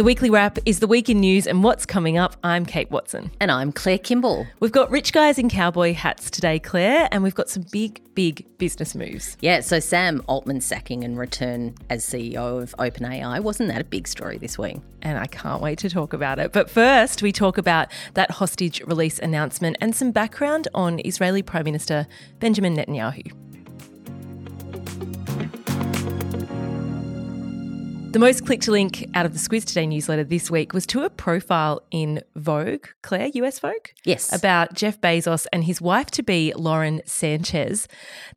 The weekly wrap is the week in news and what's coming up. I'm Kate Watson. And I'm Claire Kimball. We've got rich guys in cowboy hats today, Claire, and we've got some big, big business moves. Yeah, so Sam Altman sacking and return as CEO of OpenAI. Wasn't that a big story this week? And I can't wait to talk about it. But first, we talk about that hostage release announcement and some background on Israeli Prime Minister Benjamin Netanyahu. The most clicked link out of the Squiz Today newsletter this week was to a profile in Vogue, Claire, US Vogue? Yes. About Jeff Bezos and his wife to be, Lauren Sanchez.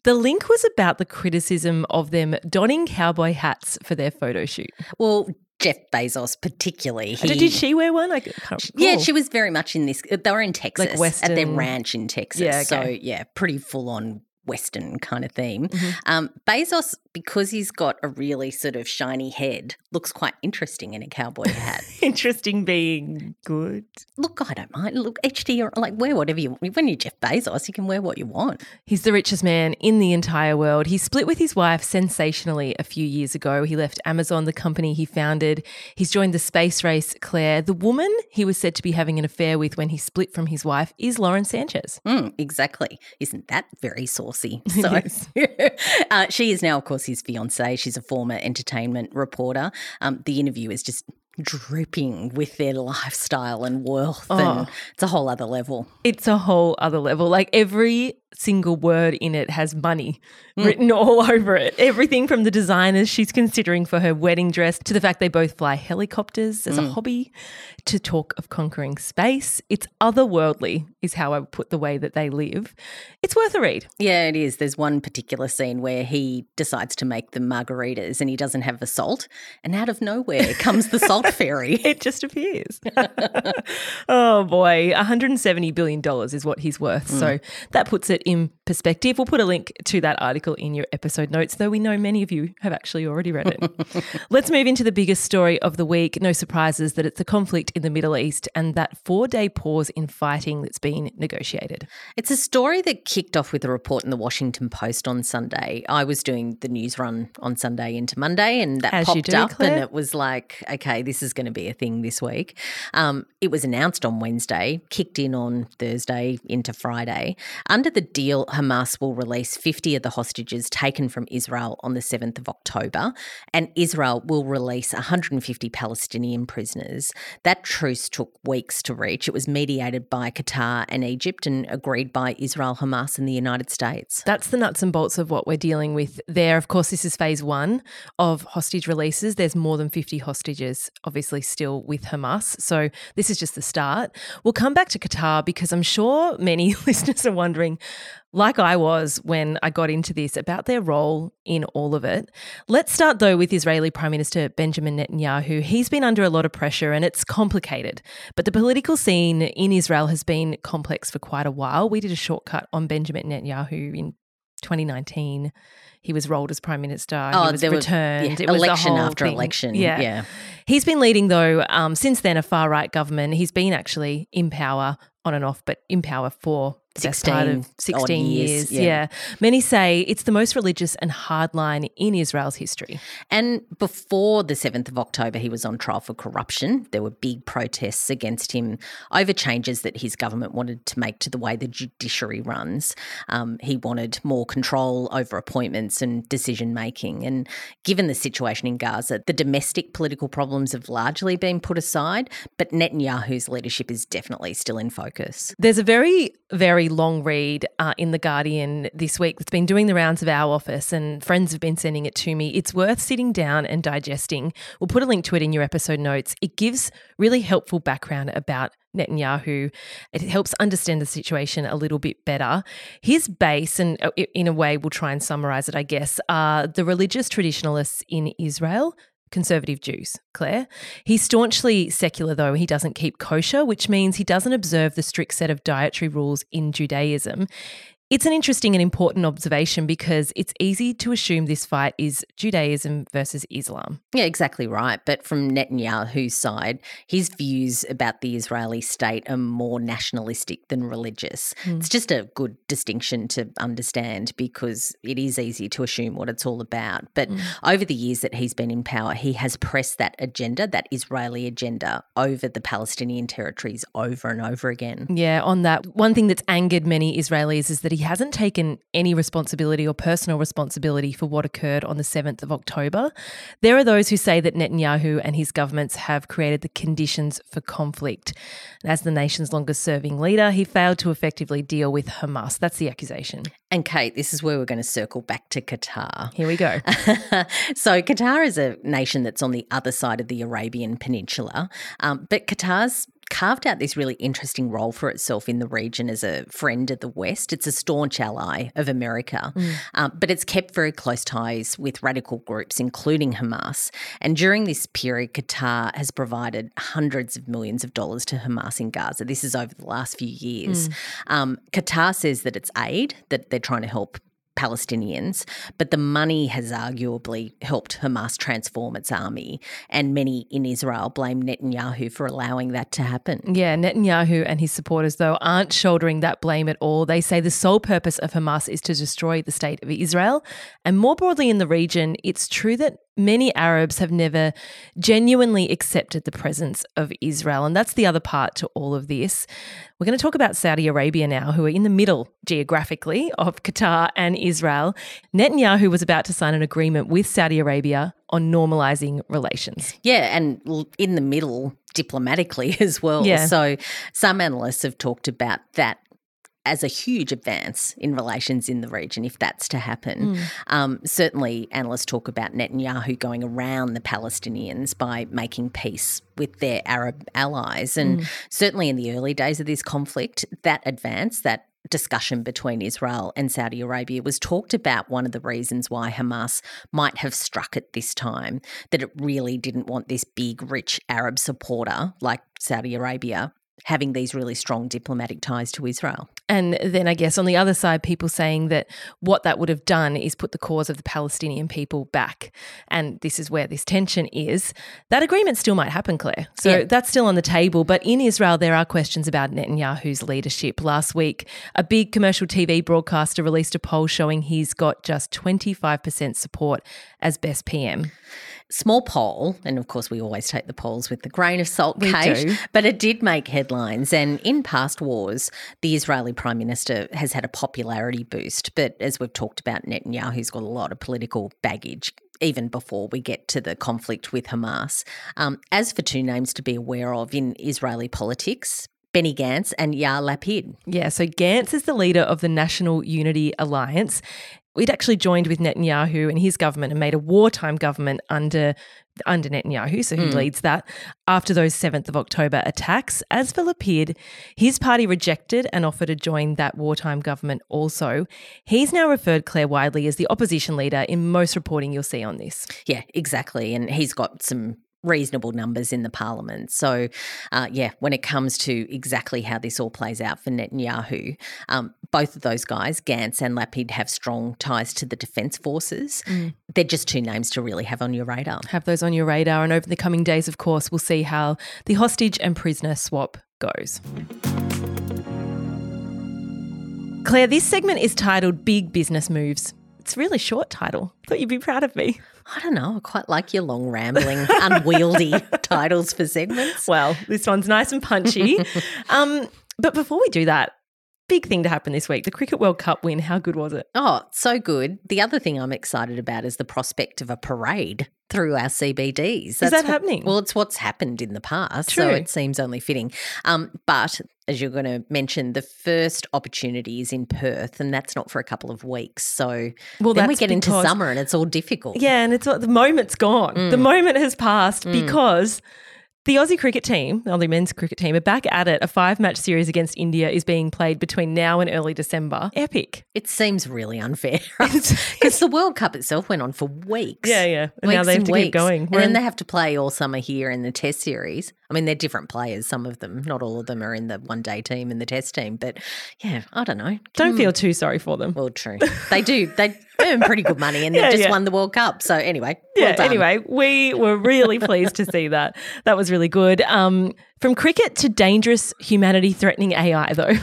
The link was about the criticism of them donning cowboy hats for their photo shoot. Well, Jeff Bezos, particularly. He, Did she wear one? I can't Yeah, she was very much in this. They were in Texas, like Western, at their ranch in Texas. Yeah, okay. So, yeah, pretty full on Western kind of theme. Mm-hmm. Um, Bezos, because he's got a really sort of shiny head, looks quite interesting in a cowboy hat. interesting being good. Look, I don't mind. Look, your like wear whatever you want. When you're Jeff Bezos, you can wear what you want. He's the richest man in the entire world. He split with his wife sensationally a few years ago. He left Amazon, the company he founded. He's joined the space race, Claire. The woman he was said to be having an affair with when he split from his wife is Lauren Sanchez. Mm, exactly. Isn't that very saucy? saucy. So uh, she is now, of course, his fiance. She's a former entertainment reporter. Um, the interview is just dripping with their lifestyle and wealth oh. and it's a whole other level it's a whole other level like every single word in it has money mm. written all over it. Everything from the designers she's considering for her wedding dress to the fact they both fly helicopters as mm. a hobby to talk of conquering space. It's otherworldly, is how I would put the way that they live. It's worth a read. Yeah, it is. There's one particular scene where he decides to make the margaritas and he doesn't have the salt. And out of nowhere comes the salt fairy. it just appears. oh boy, $170 billion is what he's worth. Mm. So that puts it in perspective. We'll put a link to that article in your episode notes, though we know many of you have actually already read it. Let's move into the biggest story of the week. No surprises that it's the conflict in the Middle East and that four day pause in fighting that's been negotiated. It's a story that kicked off with a report in the Washington Post on Sunday. I was doing the news run on Sunday into Monday, and that As popped do, up, Claire. and it was like, okay, this is going to be a thing this week. Um, it was announced on Wednesday, kicked in on Thursday into Friday. Under the deal, Hamas will release 50 of the hostages taken from Israel on the 7th of October, and Israel will release 150 Palestinian prisoners. That truce took weeks to reach. It was mediated by Qatar and Egypt and agreed by Israel, Hamas, and the United States. That's the nuts and bolts of what we're dealing with there. Of course, this is phase one of hostage releases. There's more than 50 hostages, obviously, still with Hamas. So this is just the start. We'll come back to Qatar because I'm sure many listeners are wondering like I was when I got into this, about their role in all of it. Let's start though with Israeli Prime Minister Benjamin Netanyahu. He's been under a lot of pressure and it's complicated, but the political scene in Israel has been complex for quite a while. We did a shortcut on Benjamin Netanyahu in 2019. He was rolled as prime minister. Oh, he was returned. Was, yeah, election after thing. election. Yeah. yeah. He's been leading, though, um, since then, a far right government. He's been actually in power on and off, but in power for 16, part of 16 years. years. Yeah. yeah. Many say it's the most religious and hardline in Israel's history. And before the 7th of October, he was on trial for corruption. There were big protests against him over changes that his government wanted to make to the way the judiciary runs. Um, he wanted more control over appointments and decision making. And given the situation in Gaza, the domestic political problems have largely been put aside, but Netanyahu's leadership is definitely still in focus. There's a very, very long read uh, in The Guardian this week that's been doing the rounds of our office, and friends have been sending it to me. It's worth sitting down and digesting. We'll put a link to it in your episode notes. It gives really helpful background about Netanyahu. It helps understand the situation a little bit better. His base, and uh, in a way, we'll try and summarize it, I guess, are the religious traditionalists in Israel conservative Jews, Claire. He's staunchly secular, though. He doesn't keep kosher, which means he doesn't observe the strict set of dietary rules in Judaism. It's an interesting and important observation because it's easy to assume this fight is Judaism versus Islam. Yeah, exactly right. But from Netanyahu's side, his views about the Israeli state are more nationalistic than religious. Mm. It's just a good distinction to understand because it is easy to assume what it's all about. But mm. over the years that he's been in power, he has pressed that agenda, that Israeli agenda, over the Palestinian territories over and over again. Yeah, on that, one thing that's angered many Israelis is that he hasn't taken any responsibility or personal responsibility for what occurred on the 7th of October. There are those who say that Netanyahu and his governments have created the conditions for conflict. And as the nation's longest serving leader, he failed to effectively deal with Hamas. That's the accusation. And Kate, this is where we're going to circle back to Qatar. Here we go. so, Qatar is a nation that's on the other side of the Arabian Peninsula, um, but Qatar's carved out this really interesting role for itself in the region as a friend of the West. It's a staunch ally of America, mm. um, but it's kept very close ties with radical groups, including Hamas. And during this period, Qatar has provided hundreds of millions of dollars to Hamas in Gaza. This is over the last few years. Mm. Um, Qatar says that it's aid, that they're trying to help Palestinians, but the money has arguably helped Hamas transform its army. And many in Israel blame Netanyahu for allowing that to happen. Yeah, Netanyahu and his supporters, though, aren't shouldering that blame at all. They say the sole purpose of Hamas is to destroy the state of Israel. And more broadly in the region, it's true that many Arabs have never genuinely accepted the presence of Israel. And that's the other part to all of this. We're going to talk about Saudi Arabia now, who are in the middle geographically of Qatar and Israel. Netanyahu was about to sign an agreement with Saudi Arabia on normalizing relations. Yeah, and in the middle diplomatically as well. Yeah. So some analysts have talked about that as a huge advance in relations in the region if that's to happen. Mm. Um, certainly, analysts talk about Netanyahu going around the Palestinians by making peace with their Arab allies. And mm. certainly in the early days of this conflict, that advance, that discussion between Israel and Saudi Arabia was talked about one of the reasons why Hamas might have struck at this time, that it really didn't want this big, rich Arab supporter like Saudi Arabia having these really strong diplomatic ties to Israel. And then I guess on the other side, people saying that what that would have done is put the cause of the Palestinian people back. And this is where this tension is. That agreement still might happen, Claire. So yeah. that's still on the table. But in Israel, there are questions about Netanyahu's leadership. Last week, a big commercial TV broadcaster released a poll showing he's got just 25% support as best PM small poll, and of course we always take the polls with a grain of salt, we Kate, do. but it did make headlines. And in past wars, the Israeli Prime Minister has had a popularity boost. But as we've talked about, Netanyahu's got a lot of political baggage even before we get to the conflict with Hamas. Um, as for two names to be aware of in Israeli politics, Benny Gantz and Yair Lapid. Yeah, so Gantz is the leader of the National Unity Alliance. We'd actually joined with Netanyahu and his government and made a wartime government under under Netanyahu, so he mm. leads that, after those 7th of October attacks. As for Lapid, his party rejected and offered to join that wartime government also. He's now referred Claire widely as the opposition leader in most reporting you'll see on this. Yeah, exactly. And he's got some reasonable numbers in the parliament. So, uh, yeah, when it comes to exactly how this all plays out for Netanyahu, um, both of those guys, Gantz and Lapid, have strong ties to the defence forces. Mm. They're just two names to really have on your radar. Have those on your radar. And over the coming days, of course, we'll see how the hostage and prisoner swap goes. Claire, this segment is titled Big Business Moves. It's a really short title. Thought you'd be proud of me. I don't know. I quite like your long, rambling, unwieldy titles for segments. Well, this one's nice and punchy. um, but before we do that, big thing to happen this week the Cricket World Cup win. How good was it? Oh, so good. The other thing I'm excited about is the prospect of a parade through our CBDs. That's is that what, happening? Well, it's what's happened in the past, True. so it seems only fitting. Um, but as you're going to mention, the first opportunity is in Perth, and that's not for a couple of weeks. So well, then we get into summer, and it's all difficult. Yeah, and it's the moment's gone. Mm. The moment has passed mm. because The Aussie cricket team, oh, the Aussie men's cricket team, are back at it. A five match series against India is being played between now and early December. Epic. It seems really unfair because the World Cup itself went on for weeks. Yeah, yeah. And weeks now they have to weeks. keep going. And then they have to play all summer here in the Test series. I mean, they're different players. Some of them, not all of them, are in the one day team and the Test team. But yeah, I don't know. Don't mm. feel too sorry for them. Well, true. They do. They earn pretty good money and they've yeah, just yeah. won the World Cup. So anyway, yeah. Well anyway, we were really pleased to see that. That was really good. Um, from cricket to dangerous humanity threatening AI, though.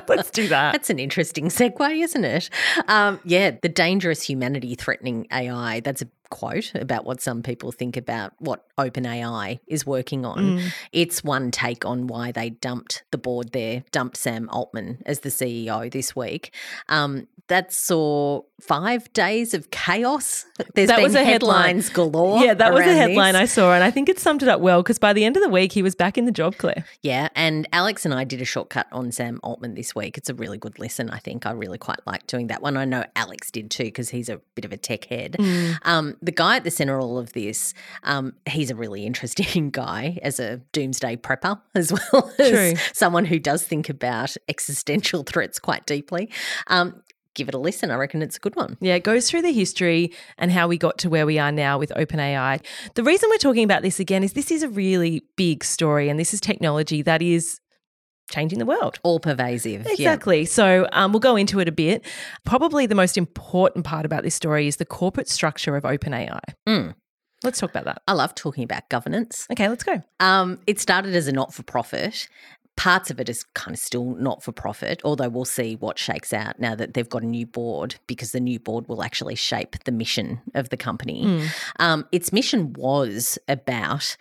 Let's do that. That's an interesting segue, isn't it? Um, yeah, the dangerous humanity threatening AI. That's a quote about what some people think about what OpenAI is working on. Mm. It's one take on why they dumped the board there, dumped Sam Altman as the CEO this week. Um, that saw five days of chaos. There's that was a headlines headline. galore. Yeah, that was a headline this. I saw, and I think it summed it up well because by the end of the week, he was back in the job, Claire. Yeah, and Alex and I did a shortcut on Sam Altman this week. It's a really good listen. I think I really quite like doing that one. I know Alex did too because he's a bit of a tech head. Mm. Um, the guy at the center of all of this, um, he's a really interesting guy as a doomsday prepper as well as True. someone who does think about existential threats quite deeply. Um, give it a listen. I reckon it's a good one. Yeah, it goes through the history and how we got to where we are now with OpenAI. The reason we're talking about this again is this is a really big story and this is technology that is changing the world. All pervasive. Exactly. Yeah. So um, we'll go into it a bit. Probably the most important part about this story is the corporate structure of OpenAI. Mm. Let's talk about that. I love talking about governance. Okay, let's go. Um, it started as a not for profit parts of it is kind of still not for profit, although we'll see what shakes out now that they've got a new board because the new board will actually shape the mission of the company. Mm. Um, its mission was about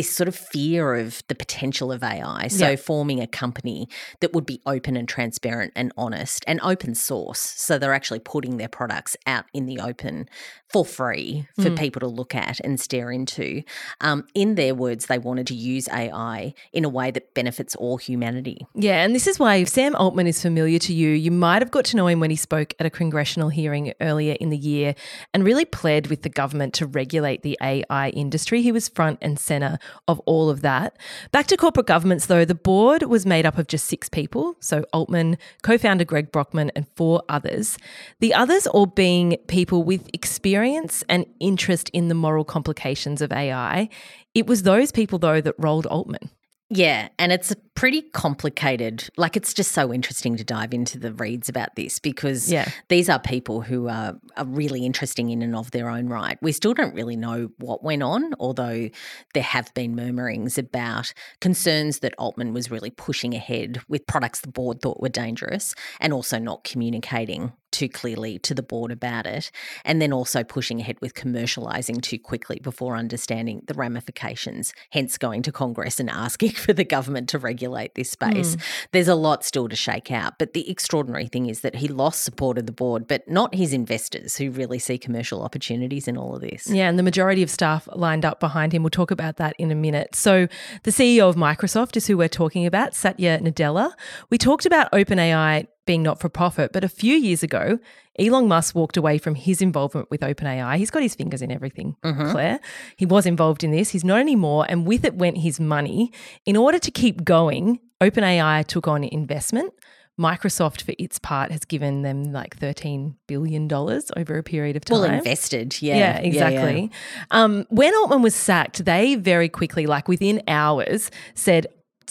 this sort of fear of the potential of AI. So, forming a company that would be open and transparent and honest and open source. So, they're actually putting their products out in the open for free for mm. people to look at and stare into. Um, in their words, they wanted to use AI in a way that benefits all humanity. Yeah. And this is why if Sam Altman is familiar to you, you might have got to know him when he spoke at a congressional hearing earlier in the year and really pled with the government to regulate the AI industry. He was front and center of all of that. Back to corporate governments, though, the board was made up of just six people. So Altman, co founder Greg Brockman, and four others. The others all being people with experience and interest in the moral complications of AI. It was those people, though, that rolled Altman. Yeah, and it's pretty complicated. Like it's just so interesting to dive into the reads about this because yeah. these are people who are, are really interesting in and of their own right. We still don't really know what went on, although there have been murmurings about concerns that Altman was really pushing ahead with products the board thought were dangerous and also not communicating too clearly to the board about it, and then also pushing ahead with commercializing too quickly before understanding the ramifications, hence going to Congress and asking for the government to regulate this space. Mm. There's a lot still to shake out, but the extraordinary thing is that he lost support of the board, but not his investors who really see commercial opportunities in all of this. Yeah, and the majority of staff lined up behind him. We'll talk about that in a minute. So, the CEO of Microsoft is who we're talking about, Satya Nadella. We talked about OpenAI being not for profit. But a few years ago, Elon Musk walked away from his involvement with OpenAI. He's got his fingers in everything, mm-hmm. Claire. He was involved in this. He's not anymore. And with it went his money. In order to keep going, OpenAI took on investment. Microsoft, for its part, has given them like $13 billion over a period of time. Well, invested, yeah. Yeah, exactly. Yeah, yeah. Um, when Altman was sacked, they very quickly, like within hours, said,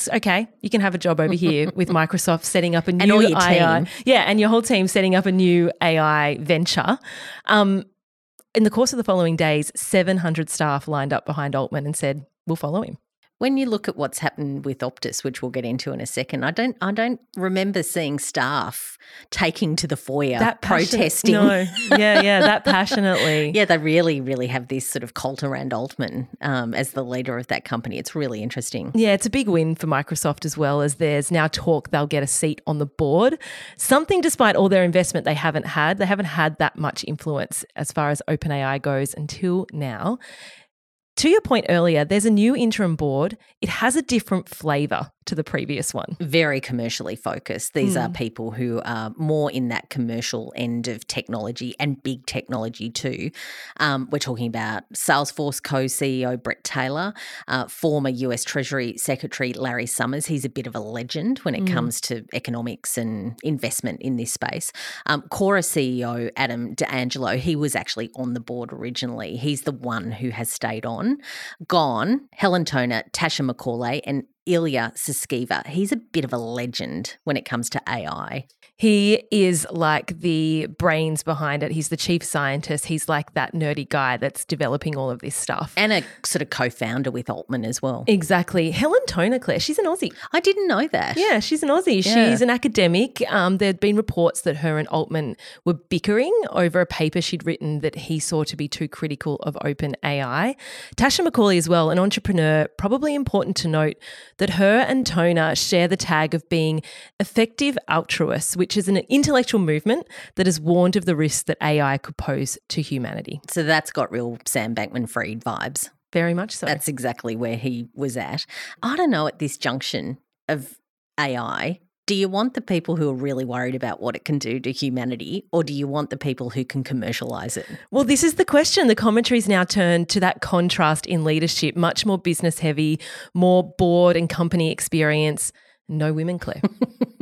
okay, you can have a job over here with Microsoft setting up a new AI. Team. Yeah, and your whole team setting up a new AI venture. Um, in the course of the following days, 700 staff lined up behind Altman and said, we'll follow him. When you look at what's happened with Optus, which we'll get into in a second, I don't I don't remember seeing staff taking to the foyer that protesting. No, yeah, yeah, that passionately. yeah, they really, really have this sort of cult around Altman um, as the leader of that company. It's really interesting. Yeah, it's a big win for Microsoft as well as there's now talk they'll get a seat on the board. Something despite all their investment they haven't had. They haven't had that much influence as far as OpenAI goes until now. To your point earlier, there's a new interim board. It has a different flavour to the previous one. Very commercially focused. These mm. are people who are more in that commercial end of technology and big technology too. Um, we're talking about Salesforce co CEO Bret Taylor, uh, former US Treasury Secretary Larry Summers. He's a bit of a legend when it mm. comes to economics and investment in this space. Um, Quora CEO Adam D'Angelo, he was actually on the board originally. He's the one who has stayed on. Gone, Helen Toner, Tasha McCauley, and Ilya Sutskever. He's a bit of a legend when it comes to AI. He is like the brains behind it. He's the chief scientist. He's like that nerdy guy that's developing all of this stuff. And a sort of co founder with Altman as well. Exactly. Helen Toner, Claire, she's an Aussie. I didn't know that. Yeah, she's an Aussie. Yeah. She's an academic. Um, there had been reports that her and Altman were bickering over a paper she'd written that he saw to be too critical of open AI. Tasha McCauley, as well, an entrepreneur, probably important to note that her and Toner share the tag of being effective altruists, which is an intellectual movement that has warned of the risks that AI could pose to humanity. So that's got real Sam Bankman Fried vibes. Very much so. That's exactly where he was at. I don't know at this junction of AI. Do you want the people who are really worried about what it can do to humanity, or do you want the people who can commercialize it? Well, this is the question. The commentary's now turned to that contrast in leadership, much more business heavy, more board and company experience no women, Claire.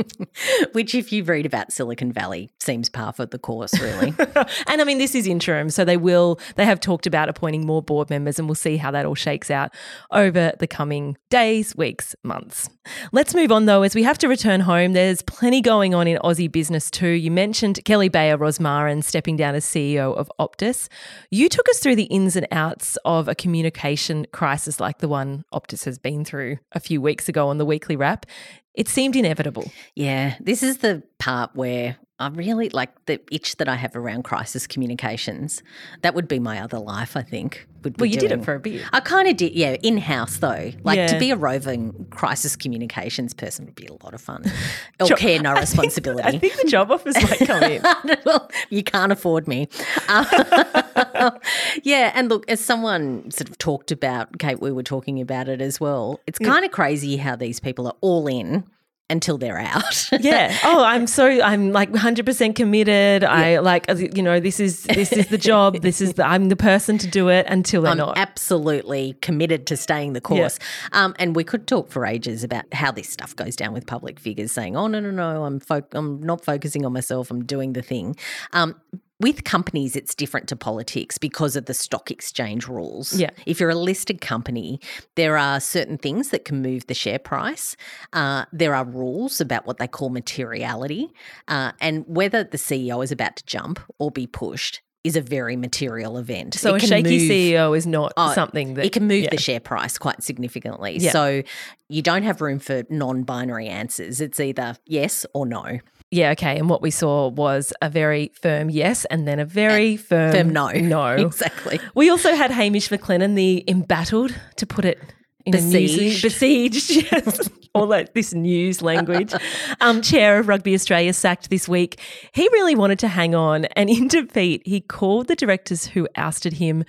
Which, if you read about Silicon Valley, seems par for the course, really. and I mean, this is interim, so they will, they have talked about appointing more board members, and we'll see how that all shakes out over the coming days, weeks, months. Let's move on, though, as we have to return home. There's plenty going on in Aussie business, too. You mentioned Kelly Bayer Rosmarin stepping down as CEO of Optus. You took us through the ins and outs of a communication crisis like the one Optus has been through a few weeks ago on the weekly wrap. It seemed inevitable. Yeah, this is the part where I really like the itch that I have around crisis communications. That would be my other life, I think. Would well, you doing. did it for a bit. I kind of did, yeah, in house though. Like yeah. to be a roving crisis communications person would be a lot of fun. Or jo- care, no responsibility. I think, I think, the job offers might come in. well, you can't afford me. Uh, yeah, and look, as someone sort of talked about, Kate, we were talking about it as well. It's kind of crazy how these people are all in until they're out. yeah. Oh, I'm so I'm like 100% committed. Yeah. I like you know this is this is the job. this is the I'm the person to do it until they're I'm not. Absolutely committed to staying the course. Yeah. Um, and we could talk for ages about how this stuff goes down with public figures saying, "Oh no no no, I'm fo- I'm not focusing on myself. I'm doing the thing." Um, with companies, it's different to politics because of the stock exchange rules. Yeah. If you're a listed company, there are certain things that can move the share price. Uh, there are rules about what they call materiality. Uh, and whether the CEO is about to jump or be pushed is a very material event. So it a shaky move, CEO is not oh, something that it can move yeah. the share price quite significantly. Yeah. So you don't have room for non-binary answers. It's either yes or no. Yeah, okay. And what we saw was a very firm yes and then a very firm, firm no. No. Exactly. We also had Hamish McLennan, the embattled, to put it in besieged. news, besieged, yes. All that this news language. Um, chair of Rugby Australia sacked this week. He really wanted to hang on, and in defeat, he called the directors who ousted him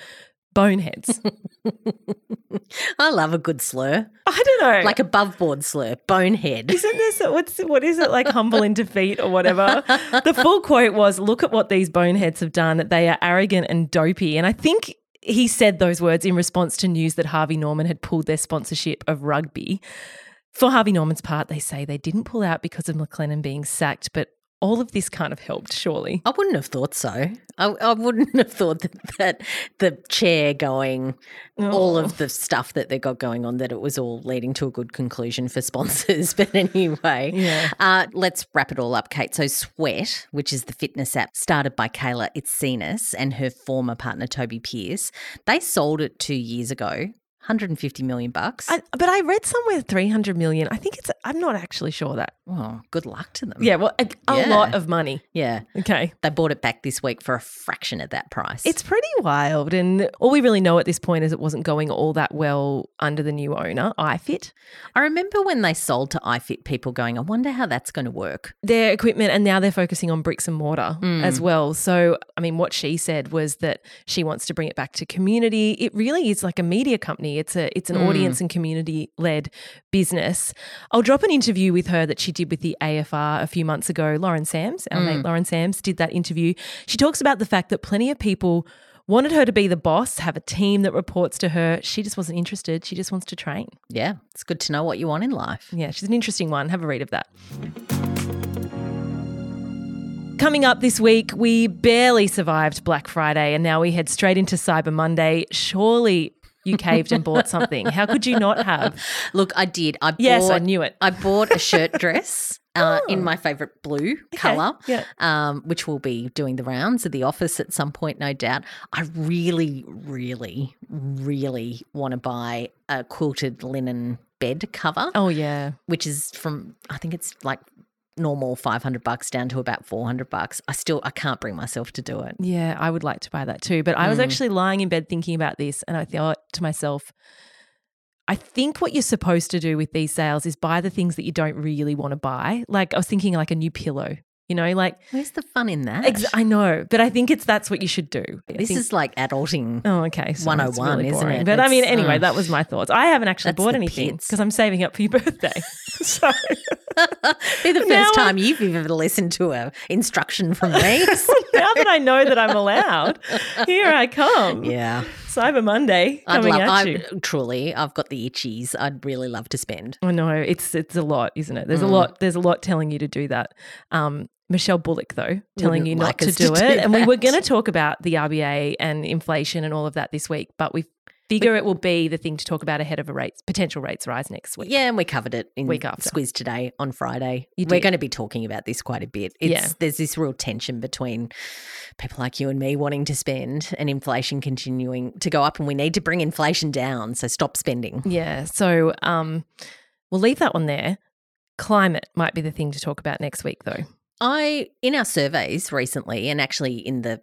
boneheads. I love a good slur. I don't know, like above board slur, bonehead. Isn't this what's what is it like humble in defeat or whatever? the full quote was, "Look at what these boneheads have done. They are arrogant and dopey." And I think he said those words in response to news that Harvey Norman had pulled their sponsorship of rugby. For Harvey Norman's part, they say they didn't pull out because of McLennan being sacked, but all of this kind of helped, surely. I wouldn't have thought so. I, I wouldn't have thought that, that the chair going, oh. all of the stuff that they got going on, that it was all leading to a good conclusion for sponsors. But anyway, yeah. Uh, let's wrap it all up, Kate. So, Sweat, which is the fitness app started by Kayla Itsines and her former partner, Toby Pearce, they sold it two years ago 150 million bucks. I, but I read somewhere 300 million. I think it's, I'm not actually sure that. Oh, good luck to them. Yeah, well, a, a Yeah. lot of money. Yeah. Okay. They bought it back this week for a fraction of that price. It's pretty wild. And all we really know at this point is it wasn't going all that well under the new owner, iFit. I remember when they sold to iFit, people going, I wonder how that's going to work. Their equipment, and now they're focusing on bricks and mortar Mm. as well. So, I mean, what she said was that she wants to bring it back to community. It really is like a media company. It's a it's an Mm. audience and community led business. I'll drop an interview with her that she did with the AFR a few months ago. Lauren Sams, our Mm. mate Lauren Sams, did that interview. She talks about the fact that plenty of people wanted her to be the boss, have a team that reports to her. She just wasn't interested. She just wants to train. Yeah, it's good to know what you want in life. Yeah, she's an interesting one. Have a read of that. Coming up this week, we barely survived Black Friday and now we head straight into Cyber Monday. Surely you caved and bought something. How could you not have? Look, I did. I Yes, bought, I knew it. I bought a shirt dress uh, in Oh. my favourite blue Okay, colour. yeah. Um, which will be doing the rounds of the office at some point, no doubt. I really, really, really want to buy a quilted linen bed cover, Oh, yeah. which is from I think it's like normal five hundred bucks down to about four hundred bucks. I still I can't bring myself to do it. Yeah, I would like to buy that too. But I was Mm. actually lying in bed thinking about this and I thought to myself, I think what you're supposed to do with these sales is buy the things that you don't really want to buy. Like I was thinking like a new pillow, you know, like Where's the fun in that? Ex- I know, but I think it's that's what you should do. I this think- is like adulting. oh okay, so 101, it's really isn't it? But I mean, anyway, uh, that was my thoughts. I haven't actually bought anything because I'm saving up for your birthday. so be the first I- time you've ever listened to a instruction from me. now that I know that I'm allowed, here I come. yeah, Cyber Monday I'd coming love. at I you. truly, I've got the itchies. I'd really love to spend. I know it's it's a lot, isn't it? There's a Mm. lot. There's a lot telling you to do that. Um, Michelle Bullock, though, telling Wouldn't you not like to do to it, do and we were going to talk about the RBA and inflation and all of that this week, but we figure it will be the thing to talk about ahead of a rates potential rates rise next week. Yeah, and we covered it in Week after. Squiz today on Friday. You We're did. going to be talking about this quite a bit. It's, Yeah. There's this real tension between people like you and me wanting to spend and inflation continuing to go up, and we need to bring inflation down. So stop spending. Yeah. So um, we'll leave that one there. Climate might be the thing to talk about next week, though. I in our surveys recently, and actually in the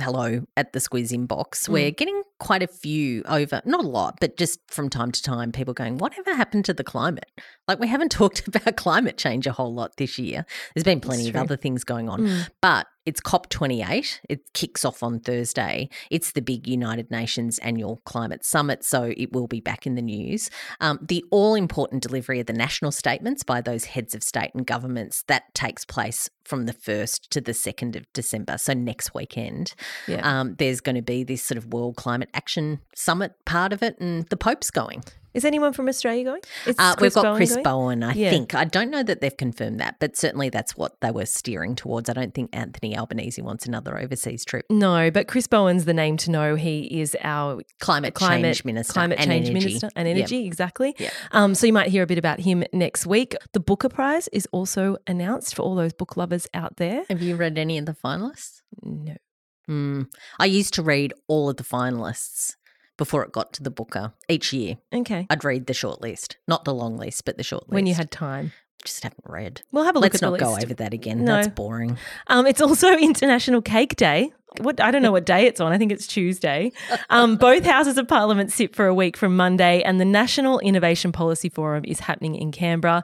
hello at the squiz inbox, we're mm. getting quite a few over, not a lot, but just from time to time, people going, "Whatever happened to the climate?" Like we haven't talked about climate change a whole lot this year. There's been plenty of other things going on, Mm. but it's COP28. It kicks off on Thursday. It's the big United Nations annual climate summit, so it will be back in the news. Um, the all important delivery of the national statements by those heads of state and governments that takes place from the 1st to the 2nd of December, so next weekend. Yeah. Um, there's going to be this sort of World Climate Action Summit part of it, and the Pope's going. Is anyone from Australia going? Uh, we've got Bowen Chris going? Bowen, I Yeah. think. I don't know that they've confirmed that, but certainly that's what they were steering towards. I don't think Anthony Albanese wants another overseas trip. No, but Chris Bowen's the name to know. He is our Climate, climate change minister, climate and change energy. minister and Yep. energy exactly Yep. um, so you might hear a bit about him next week the booker prize is also announced for all those book lovers out there Have you read any of the finalists? no Hmm. I used to read all of the finalists before it got to the Booker each year. okay I'd read the short list, not the long list, but the short list. when you had time just haven't read. we'll have a look Let's at not go over that again. No. That's boring. Um, it's also International Cake Day. What I don't know what day it's on. I think it's Tuesday. Um, both houses of Parliament sit for a week from Monday, and the National Innovation Policy Forum is happening in Canberra.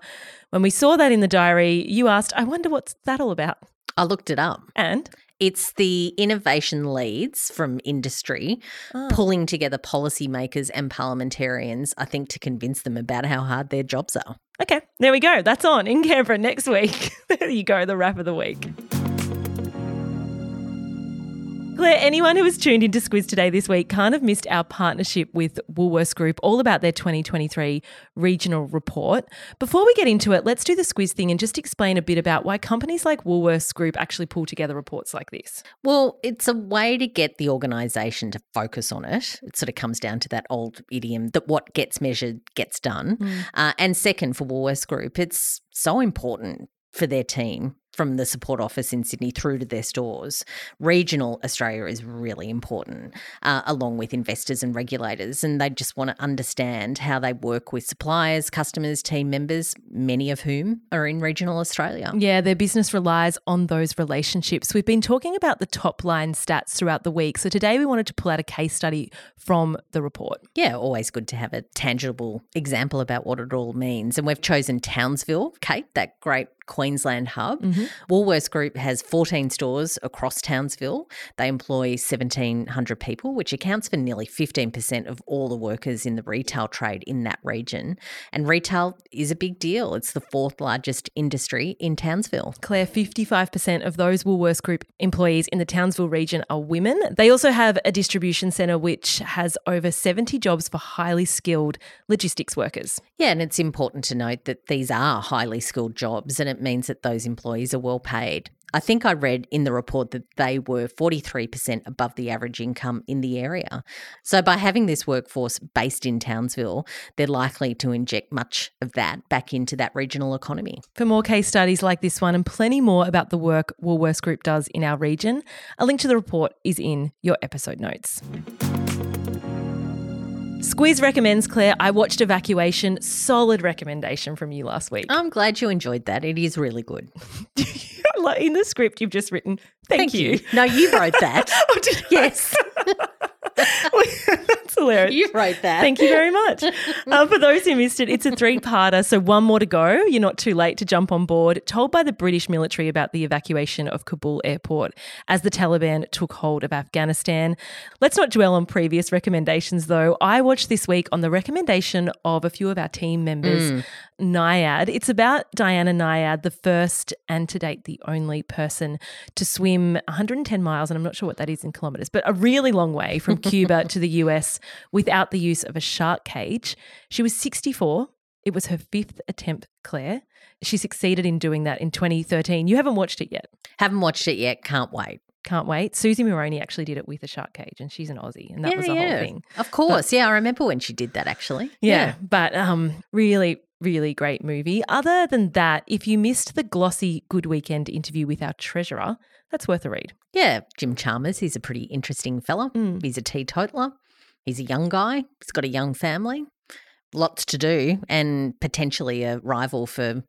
When we saw that in the diary, you asked, "I wonder what's that all about?" I looked it up. And It's the innovation leads from industry Oh. pulling together policymakers and parliamentarians, I think, to convince them about how hard their jobs are. Okay, there we go. That's on in Canberra next week. there you go, the wrap of the week. Claire, anyone who was tuned into Squiz today this week kind of missed our partnership with Woolworths Group, all about their 2023 regional report. Before we get into it, let's do the Squiz thing and just explain a bit about why companies like Woolworths Group actually pull together reports like this. Well, it's a way to get the organisation to focus on it. It sort of comes down to that old idiom that what gets measured gets done. Uh, and second, for Woolworths Group, it's so important for their team from the support office in Sydney through to their stores. Regional Australia is really important, uh, along with investors and regulators. And they just want to understand how they work with suppliers, customers, team members, many of whom are in regional Australia. Yeah, their business relies on those relationships. We've been talking about the top line stats throughout the week. So today we wanted to pull out a case study from the report. Yeah, always good to have a tangible example about what it all means. And we've chosen Townsville, Kate, that great Queensland hub. Mm-hmm. Woolworths Group has 14 stores across Townsville. They employ 1,700 people, which accounts for nearly 15% of all the workers in the retail trade in that region. And retail is a big deal. It's the fourth largest industry in Townsville. Claire, 55% of those Woolworths Group employees in the Townsville region are women. They also have a distribution centre which has over 70 jobs for highly skilled logistics workers. Yeah, and it's important to note that these are highly skilled jobs and it means that those employees are well paid. I think I read in the report that they were 43% above the average income in the area. So, by having this workforce based in Townsville, they're likely to inject much of that back into that regional economy. For more case studies like this one and plenty more about the work Woolworths Group does in our region, a link to the report is in your episode notes. Squiz recommends, Claire. I watched Evacuation. Solid recommendation from you last week. I'm glad you enjoyed that. It is really good. In the script, you've just written, thank, thank you. you. No, you wrote that. oh, yes. That's hilarious. You wrote that. Thank you very much. Uh, for those who missed it, it's a three parter, so one more to go. You're not too late to jump on board. Told by the British military about the evacuation of Kabul airport as the Taliban took hold of Afghanistan. Let's not dwell on previous recommendations, though. I watched this week on the recommendation of a few of our team members, mm. It's about Diana Nyad, the first and to date the only person to swim 110 miles, and I'm not sure what that is in kilometers, but a really long way from Cuba to the US without the use of a shark cage. She was 64. It was her fifth attempt, Claire. She succeeded in doing that in 2013. You haven't watched it yet. Haven't watched it yet. Can't wait. Can't wait. Susie Maroney actually did it with a shark cage, and she's an Aussie, and that yeah, was the yeah. whole thing. Of course, but, yeah, I remember when she did that actually. Yeah, yeah. but um, really, really great movie. Other than that, if you missed the glossy Good Weekend interview with our treasurer, that's worth a read. Yeah, Jim Chalmers, he's a pretty interesting fella. Mm. He's a teetotaler. He's a young guy. He's got a young family. Lots to do and potentially a rival for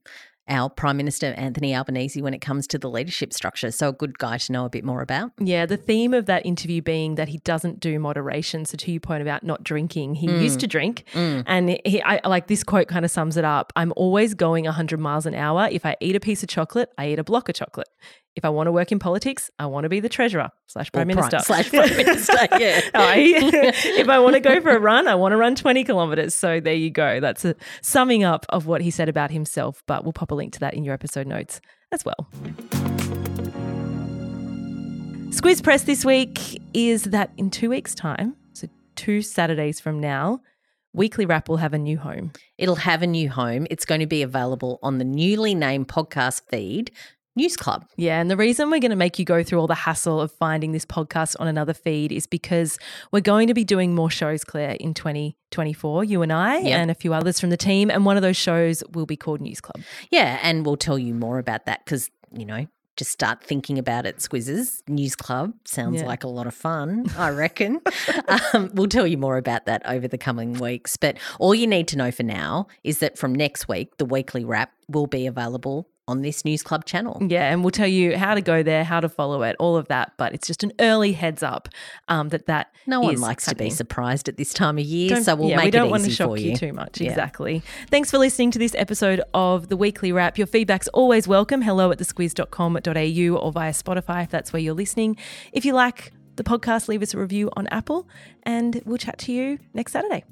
our Prime Minister Anthony Albanese when it comes to the leadership structure. So, a good guy to know a bit more about. Yeah, the theme of that interview being that he doesn't do moderation. So, to your point about not drinking, he mm. used to drink. Mm. And he, I like this quote kind of sums it up I'm always going 100 miles an hour. If I eat a piece of chocolate, I eat a block of chocolate if I want to work in politics, I want to be the treasurer slash prime minister. slash prime minister, yeah. if I want to go for a run, I want to run 20 kilometers. So there you go. That's a summing up of what he said about himself, but we'll pop a link to that in your episode notes as well. Squiz Press this week is that in two weeks' time, so two Saturdays from now, Weekly Wrap will have a new home. It'll have a new home. It's going to be available on the newly named podcast feed News Club. Yeah, and the reason we're going to make you go through all the hassle of finding this podcast on another feed is because we're going to be doing more shows, Claire, in 2024, you and I, yep. and a few others from the team. And one of those shows will be called News Club. Yeah, and we'll tell you more about that because, you know, just start thinking about it, Squizzes. News Club sounds yeah. like a lot of fun, I reckon. um, we'll tell you more about that over the coming weeks. But all you need to know for now is that from next week, the weekly wrap will be available on this News Club channel. Yeah, and we'll tell you how to go there, how to follow it, all of that. But it's just an early heads up um, that that no one likes happening. to be surprised at this time of year, don't, so we'll yeah, make we don't want to shock you. you. too much. Yeah. Exactly. Thanks for listening to this episode of the Weekly Wrap. Your feedback's always welcome. Hello at thesquiz.com.au or via Spotify if that's where you're listening. If you like the podcast, leave us a review on Apple, and we'll chat to you next Saturday.